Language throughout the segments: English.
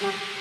Thank.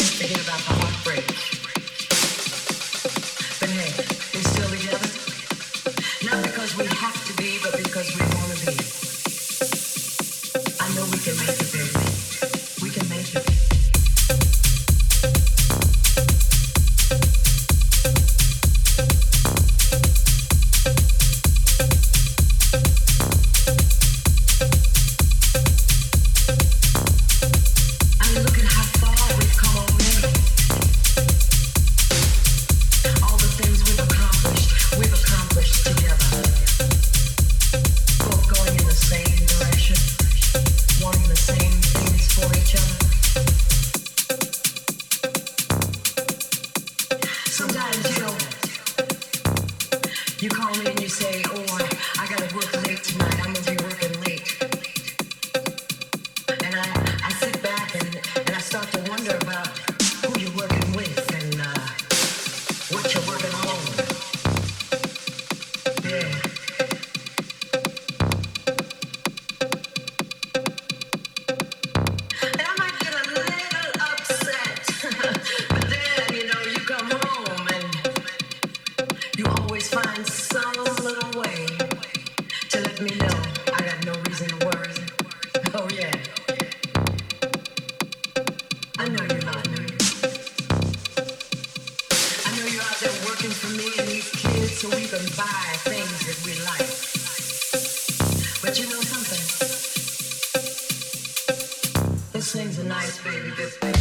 can't about the heartbreak. this, baby, this, baby.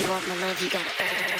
You want my love, you gotta